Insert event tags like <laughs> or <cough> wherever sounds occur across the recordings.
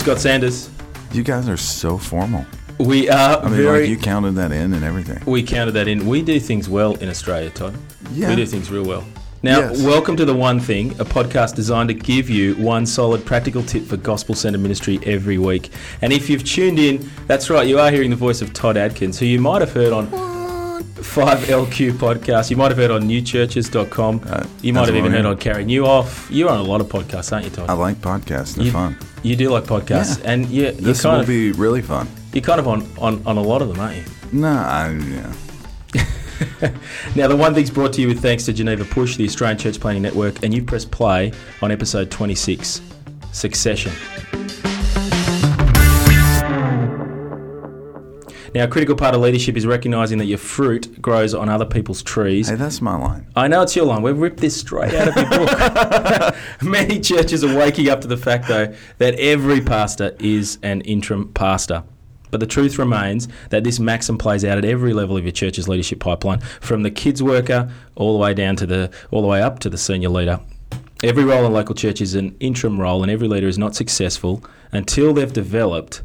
Scott Sanders. You guys are so formal. We are I mean, very. like you counted that in and everything. we counted that in. We do things well in Australia, Todd. Yeah. We do things real well. Now, Yes. welcome to The One Thing, a podcast designed to give you one solid practical tip for gospel centered ministry every week. And if you've tuned in, that's right, you are hearing the voice of Todd Adkins, who you might have heard on 5LQ podcast. You might have heard on newchurches.com. Uh, you might have even heard on Carey Nieuwhof. You're on a lot of podcasts, aren't you, Todd? I like podcasts. They're you, fun. you do like podcasts, Yeah. and you, you're This kind will of be really fun. you're kind of on, on, on a lot of them, aren't you? Nah, I, yeah. <laughs> Now, the one thing's brought to you with thanks to Geneva Push, the Australian Church Planting Network, and you press play on episode 26, Succession. Now, a critical part of leadership is recognising that your fruit grows on other people's trees. Hey, that's my line. I know it's your line. We've ripped this straight out of your book. <laughs> Many churches are waking up to the fact, though, that every pastor is an interim pastor. But the truth remains that this maxim plays out at every level of your church's leadership pipeline, from the kids worker all the way down to the all the way up to the senior leader. Every role in local church is an interim role, and every leader is not successful until they've developed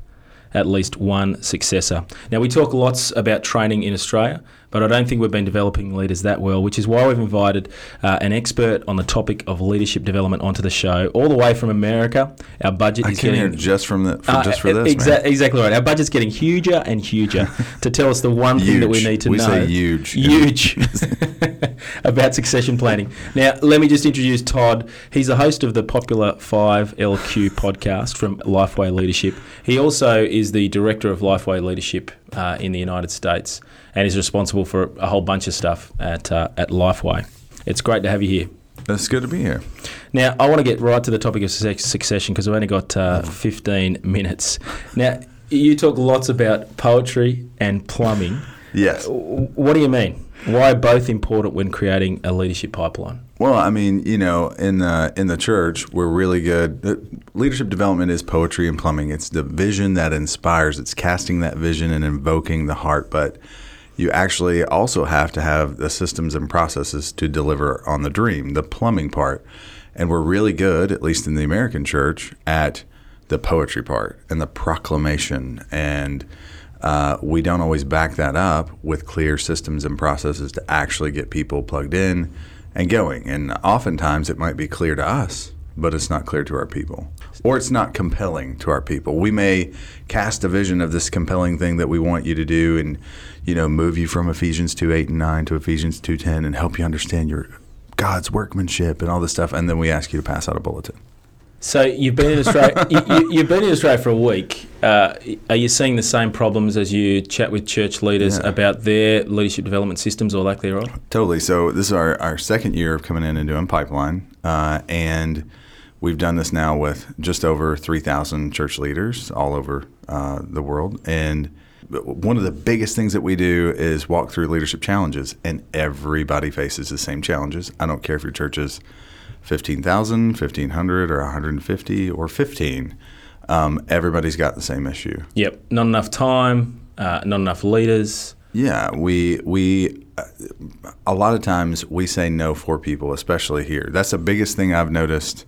at least one successor. Now, we talk lots about training in Australia, but I don't think we've been developing leaders that well, which is why we've invited uh, an expert on the topic of leadership development onto the show, all the way from America. Our budget I is came getting just from the for, uh, just for this, exa- man. Exactly right. Our budget's getting huger and huger <laughs> to tell us the one thing that we need to We know. say huge. Huge <laughs> <laughs> about succession planning. Now, let me just introduce Todd. He's the host of the popular 5LQ podcast from Lifeway Leadership. He also is the director of Lifeway Leadership uh, in the United States and is responsible for a whole bunch of stuff at, uh, at Lifeway. It's great to have you here. It's good to be here. Now, I want to get right to the topic of succession because I've only got uh, 15 minutes. Now, you talk lots about poetry and plumbing. Yes. What do you mean? Why are both important when creating a leadership pipeline? Well, I mean, you know, in the in the church, we're really good. Leadership development is poetry and plumbing. It's the vision that inspires. It's casting that vision and invoking the heart. But you actually also have to have the systems and processes to deliver on the dream, the plumbing part. And we're really good, at least in the American church, at the poetry part and the proclamation and uh, we don't always back that up with clear systems and processes to actually get people plugged in and going. And oftentimes it might be clear to us, but it's not clear to our people. Or it's not compelling to our people. We may cast a vision of this compelling thing that we want you to do and, you know, move you from Ephesians 2 8 and 9 to Ephesians 2 10 and help you understand your God's workmanship and all this stuff. And then we ask you to pass out a bulletin. So you've been in Australia. <laughs> you, you've been in Australia for a week. Uh, are you seeing the same problems as you chat with church leaders Yeah. about their leadership development systems or lack thereof? Totally. So this is our, our second year of coming in and doing pipeline, uh, and we've done this now with just over three thousand church leaders all over uh, the world. And one of the biggest things that we do is walk through leadership challenges, and everybody faces the same challenges. I don't care if your church is 15,000, 1,500, or 150, or 15. Um, everybody's got the same issue. Yep. Not enough time. Uh, not enough leaders. Yeah, we we uh, a lot of times we say no for people, especially here. That's the biggest thing I've noticed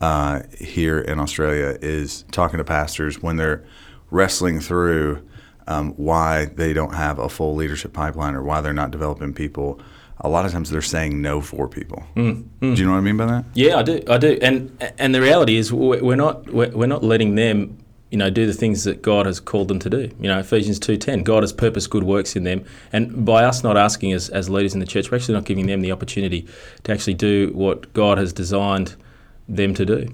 uh, here in Australia is talking to pastors when they're wrestling through um, why they don't have a full leadership pipeline or why they're not developing people. A lot of times they're saying no for people. Mm, mm. Do you know what I mean by that? Yeah, I do. I do. And and the reality is, we- we're not we're not letting them, you know, do the things that God has called them to do. You know, Ephesians two ten. God has purposed good works in them, and by us not asking as as leaders in the church, we're actually not giving them the opportunity to actually do what God has designed them to do.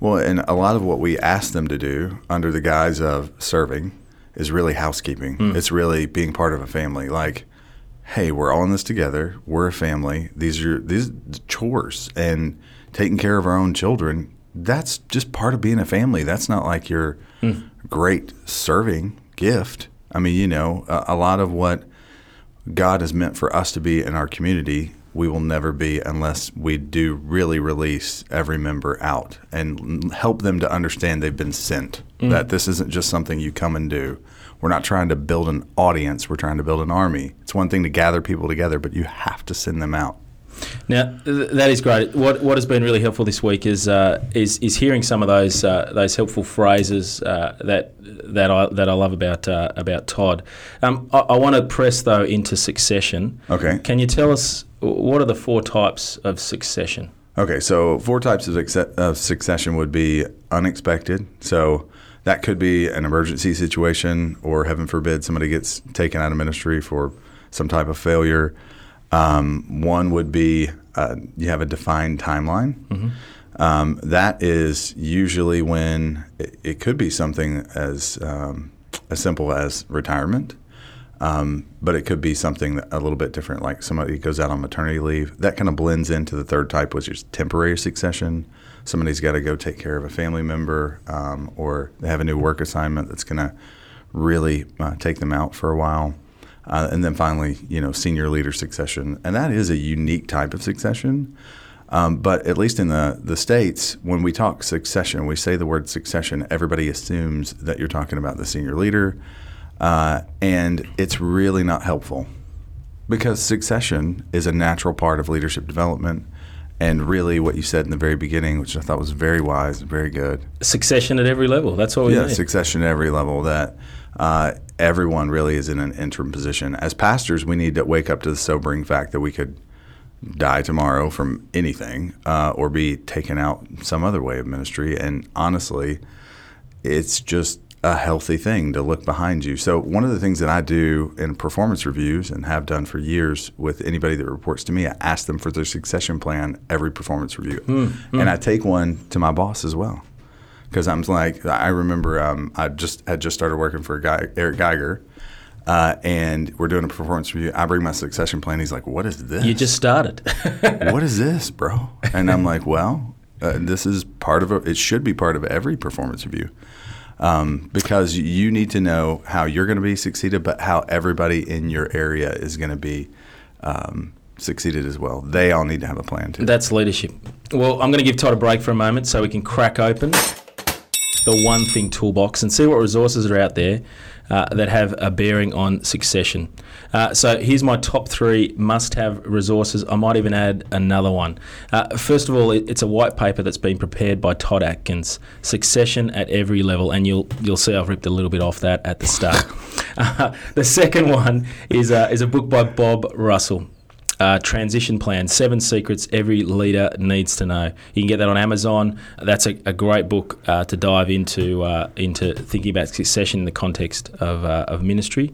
Well, and a lot of what we ask them to do under the guise of serving is really housekeeping. Mm. It's really being part of a family. Like, hey, we're all in this together. We're a family. These are these chores and taking care of our own children. That's just part of being a family. That's not like your great serving gift. I mean, you know, a, a lot of what God has meant for us to be in our community, we will never be unless we do really release every member out and help them to understand they've been sent. Mm. That this isn't just something you come and do. We're not trying to build an audience, we're trying to build an army. It's one thing to gather people together, but you have to send them out. Now th- that is great. What what has been really helpful this week is uh, is is hearing some of those uh, those helpful phrases uh, that that I that I love about uh, about Todd. Um, I, I want to press though into succession. Okay. Can you tell us what are the four types of succession? Okay, so four types of, of succession would be unexpected. So that could be an emergency situation, or heaven forbid, somebody gets taken out of ministry for some type of failure. Um, one would be uh, you have a defined timeline. Um, that is usually when it, it could be something as um, as simple as retirement. Um, but it could be something that, a little bit different, like somebody goes out on maternity leave. That kind of blends into the third type, which is temporary succession. Somebody's got to go take care of a family member, um, or they have a new work assignment that's going to really uh, take them out for a while. Uh, and then finally, you know, senior leader succession, and that is a unique type of succession. Um, but at least in the, the States, when we talk succession, we say the word succession, everybody assumes that you're talking about the senior leader. Uh, and it's really not helpful because succession is a natural part of leadership development. And really, what you said in the very beginning, which I thought was very wise and very good. Succession at every level. That's what we need. Yeah, need. succession at every level. That uh, everyone really is in an interim position. As pastors, we need to wake up to the sobering fact that we could die tomorrow from anything uh, or be taken out some other way of ministry. And honestly, it's just a healthy thing to look behind you. So one of the things that I do in performance reviews and have done for years with anybody that reports to me, I ask them for their succession plan every performance review, and I take one to my boss as well. Because I'm like, I remember um, I just had just started working for a guy, Eric Geiger, uh, and we're doing a performance review. I bring my succession plan. He's like, "What is this? You just started. <laughs> what is <laughs> this, bro?" And I'm like, "Well, uh, this is part of a. It should be part of every performance review." Um, because you need to know how you're going to be succeeded, but how everybody in your area is going to be um, succeeded as well. They all need to have a plan too. That's leadership. Well, I'm going to give Todd a break for a moment so we can crack open the One Thing toolbox and see what resources are out there uh, that have a bearing on succession. Uh, so here's my top three must-have resources. I might even add another one. Uh, first of all, it, it's a white paper that's been prepared by Todd Adkins, Succession at Every Level, and you'll you'll see I've ripped a little bit off that at the start. <laughs> <laughs> The second one is uh, is a book by Bob Russell. Uh, transition plan seven secrets every leader needs to know you can get that on amazon that's a, a great book uh, to dive into uh, into thinking about succession in the context of, uh, of ministry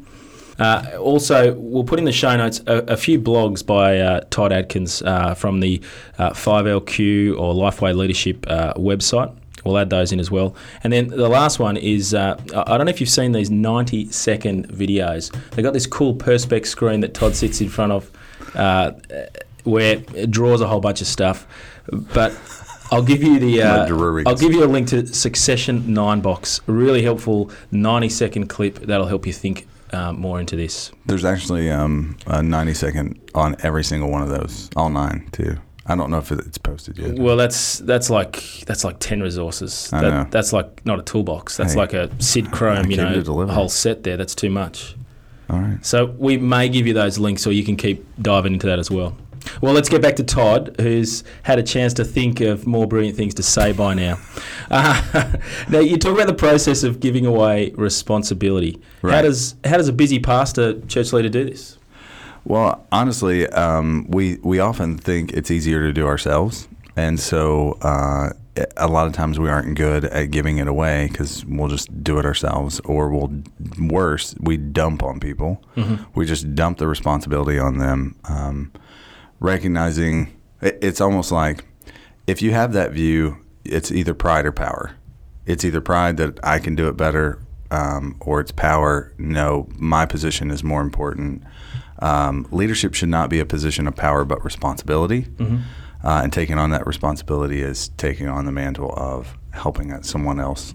uh, also, we'll put in the show notes a, a few blogs by uh, Todd Adkins from the uh, 5LQ or Lifeway Leadership website. We'll add those in as well. And then the last one is uh, I don't know if you've seen these 90 second videos. They've got this cool Perspex screen that Todd sits in front of uh, where it draws a whole bunch of stuff. But I'll give you the uh. I'll give you a link to Succession Nine Box. A really helpful 90 second clip that'll help you think um, more into this. There's actually um, a 90 second on every single one of those, all nine too. I don't know if it's posted yet. Well, that's that's like that's like ten resources. I That- know. That's like not a toolbox. That's Hey, like a Sidchrome, you know, whole set there. That's too much. All right. So we may give you those links, or you can keep diving into that as well. Well, let's get back to Todd, who's had a chance to think of more brilliant things to say by now. <laughs> Uh, now, you talk about the process of giving away responsibility. How does how does a busy pastor, church leader, do this? Well, honestly, um, we we often think it's easier to do ourselves, and so uh, a lot of times we aren't good at giving it away because we'll just do it ourselves, or we'll worse, we dump on people. We just dump the responsibility on them, um, recognizing it, it's almost like if you have that view, it's either pride or power. It's either pride that I can do it better, um, or it's power. No, my position is more important. Um, leadership should not be a position of power, but responsibility. Uh, and taking on that responsibility is taking on the mantle of helping someone else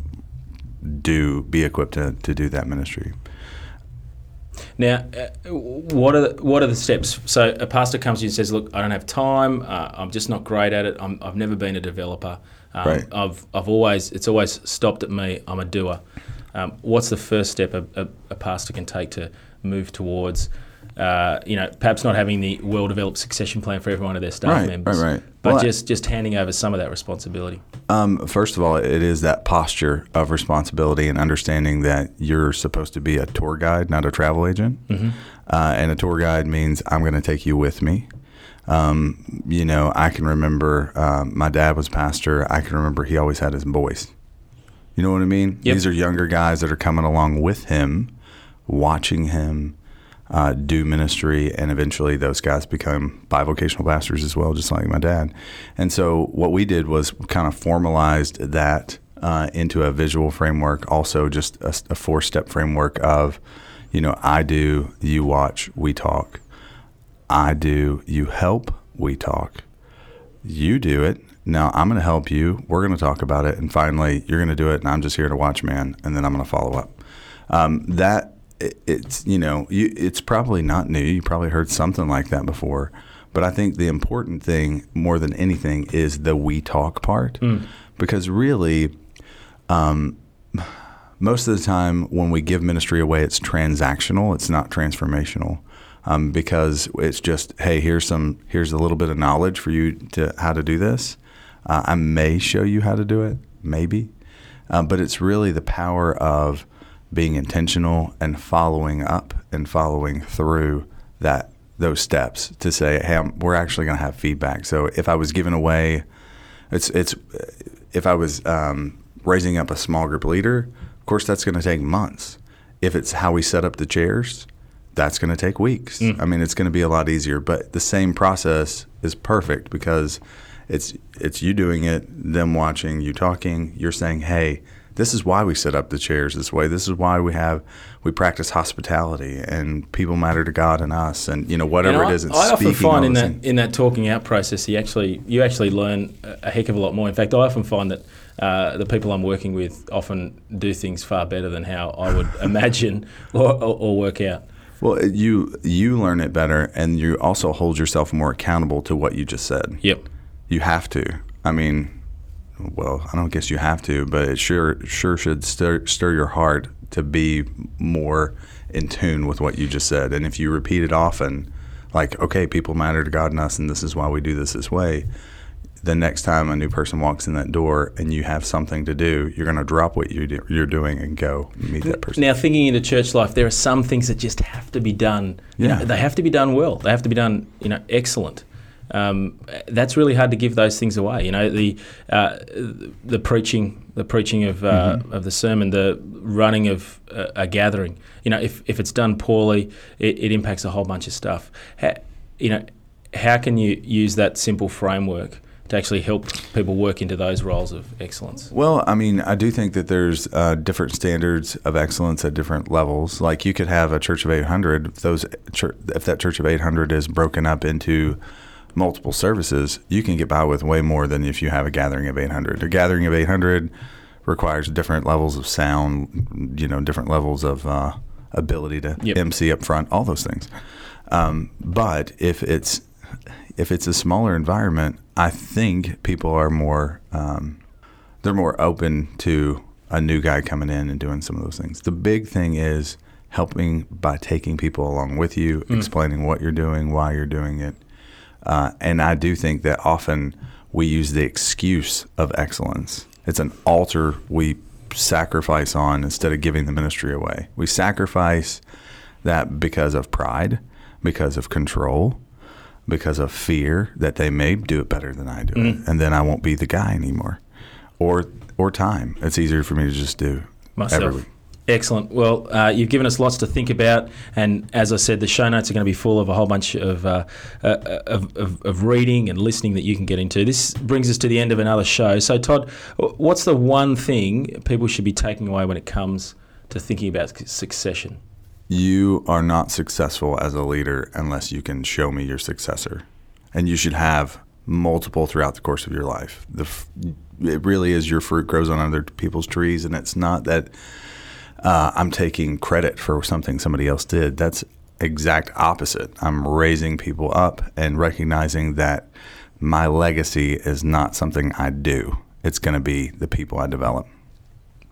do be equipped to, to do that ministry. Now, uh, what are the, what are the steps? So a pastor comes to you and says, "Look, I don't have time. Uh, I'm just not great at it. I'm, I've never been a developer. Um, Right. I've I've always it's always stopped at me. I'm a doer." Um, what's the first step a, a, a pastor can take to move towards. Uh, you know, perhaps not having the well-developed succession plan for every one of their staff Right, members, right, right. but Well, just just handing over some of that responsibility. Um, first of all, it is that posture of responsibility and understanding that you're supposed to be a tour guide, not a travel agent. Uh, and a tour guide means I'm going to take you with me. Um, you know, I can remember um, my dad was pastor. I can remember he always had his boys. You know what I mean? Yep. These are younger guys that are coming along with him, watching him uh, do ministry, and eventually those guys become bivocational pastors as well, just like my dad. And so what we did was kind of formalized that uh, into a visual framework, also just a, a four-step framework of, you know, I do, you watch, we talk. I do, you help, we talk. You do it. Now I'm going to help you. We're going to talk about it, and finally, you're going to do it, and I'm just here to watch, man. And then I'm going to follow up. Um, that it, it's you know you, it's probably not new. You probably heard something like that before. But I think the important thing more than anything is the we talk part, because really, um, most of the time when we give ministry away, it's transactional. It's not transformational. Um, because it's just, hey, here's some, here's a little bit of knowledge for you to how to do this. Uh, I may show you how to do it, maybe, um, but it's really the power of being intentional and following up and following through that those steps to say, hey, I'm, we're actually going to have feedback. So if I was giving away, it's it's if I was um, raising up a small group leader, of course that's going to take months. If it's how we set up the chairs, that's going to take weeks. I mean, it's going to be a lot easier. But the same process is perfect because it's it's you doing it, them watching, you talking. You're saying, hey. This is why we set up the chairs this way. This is why we have we practice hospitality and people matter to God and us and you know whatever I, is. It's I often find in that in that talking out process, you actually you actually learn a a heck of a lot more. In fact, I often find that uh, the people I'm working with often do things far better than how I would <laughs> imagine or, or, or work out. Well, you you learn it better, and you also hold yourself more accountable to what you just said. Yep. You have to. I mean, well, I don't guess you have to, but it sure sure should stir stir your heart to be more in tune with what you just said. And if you repeat it often, like, okay, people matter to God and us, and this is why we do this this way. The next time a new person walks in that door and you have something to do, you're going to drop what you do, you're doing and go meet that person. Now, thinking into church life, there are some things that just have to be done. You know, Yeah. they have to be done well. They have to be done, you know, excellent. Um, that's really hard to give those things away. You know, the uh, the preaching, the preaching of uh, of the sermon, the running of uh, a gathering. You know, if, if it's done poorly, it, it impacts a whole bunch of stuff. How, you know, how can you use that simple framework to actually help people work into those roles of excellence? Well, I mean, I do think that there's uh, different standards of excellence at different levels. Like you could have a church of 800. Those if that church of 800 is broken up into multiple services, you can get by with way more than if you have a gathering of 800. A gathering of 800 requires different levels of sound, you know, different levels of uh, ability to Yep. MC up front, all those things. Um, but if it's if it's a smaller environment, I think people are more um, they're more open to a new guy coming in and doing some of those things. The big thing is helping by taking people along with you, explaining what you're doing, why you're doing it. Uh, and I do think that often we use the excuse of excellence. It's an altar we sacrifice on instead of giving the ministry away. We sacrifice that because of pride, because of control, because of fear that they may do it better than I do it, and then I won't be the guy anymore, or or time. It's easier for me to just do myself. every week. Excellent. Well, uh, you've given us lots to think about, and as I said, the show notes are going to be full of a whole bunch of, uh, uh, of, of, of reading and listening that you can get into. This brings us to the end of another show. So, Todd, what's the one thing people should be taking away when it comes to thinking about succession? You are not successful as a leader unless you can show me your successor, and you should have multiple throughout the course of your life. The it really is your fruit grows on other people's trees, and it's not that uh, I'm taking credit for something somebody else did. That's exact opposite. I'm raising people up and recognizing that my legacy is not something I do. It's going to be the people I develop.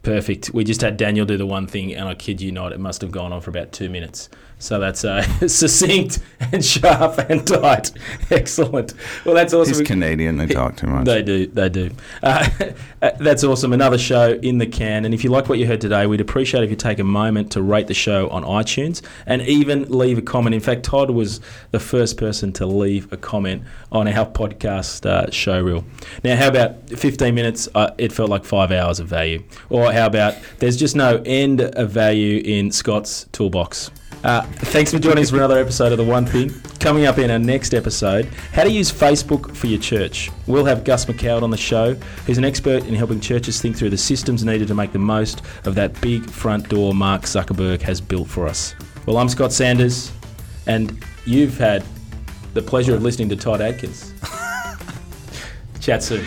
Perfect. We just had Daniel do the one thing, and I kid you not, it must have gone on for about two minutes. So that's uh, <laughs> succinct and sharp and tight. <laughs> Excellent. Well, that's awesome. He's Canadian. They talk too much. They do. They do. <laughs> Uh, that's awesome. Another show in the can. And if you like what you heard today, we'd appreciate if you take a moment to rate the show on iTunes and even leave a comment. In fact, Todd was the first person to leave a comment on our podcast uh, show reel. Now, how about 15 minutes? Uh, it felt like five hours of value. Or how about there's just no end of value in Scott's toolbox? Uh, thanks for joining us for another episode of The One Thing. Coming up in our next episode, how to use Facebook for your church. We'll have Gus McCowd on the show, who's an expert in helping churches think through the systems needed to make the most of that big front door Mark Zuckerberg has built for us. Well, I'm Scott Sanders, and you've had the pleasure of listening to Todd Adkins. <laughs> Chat soon.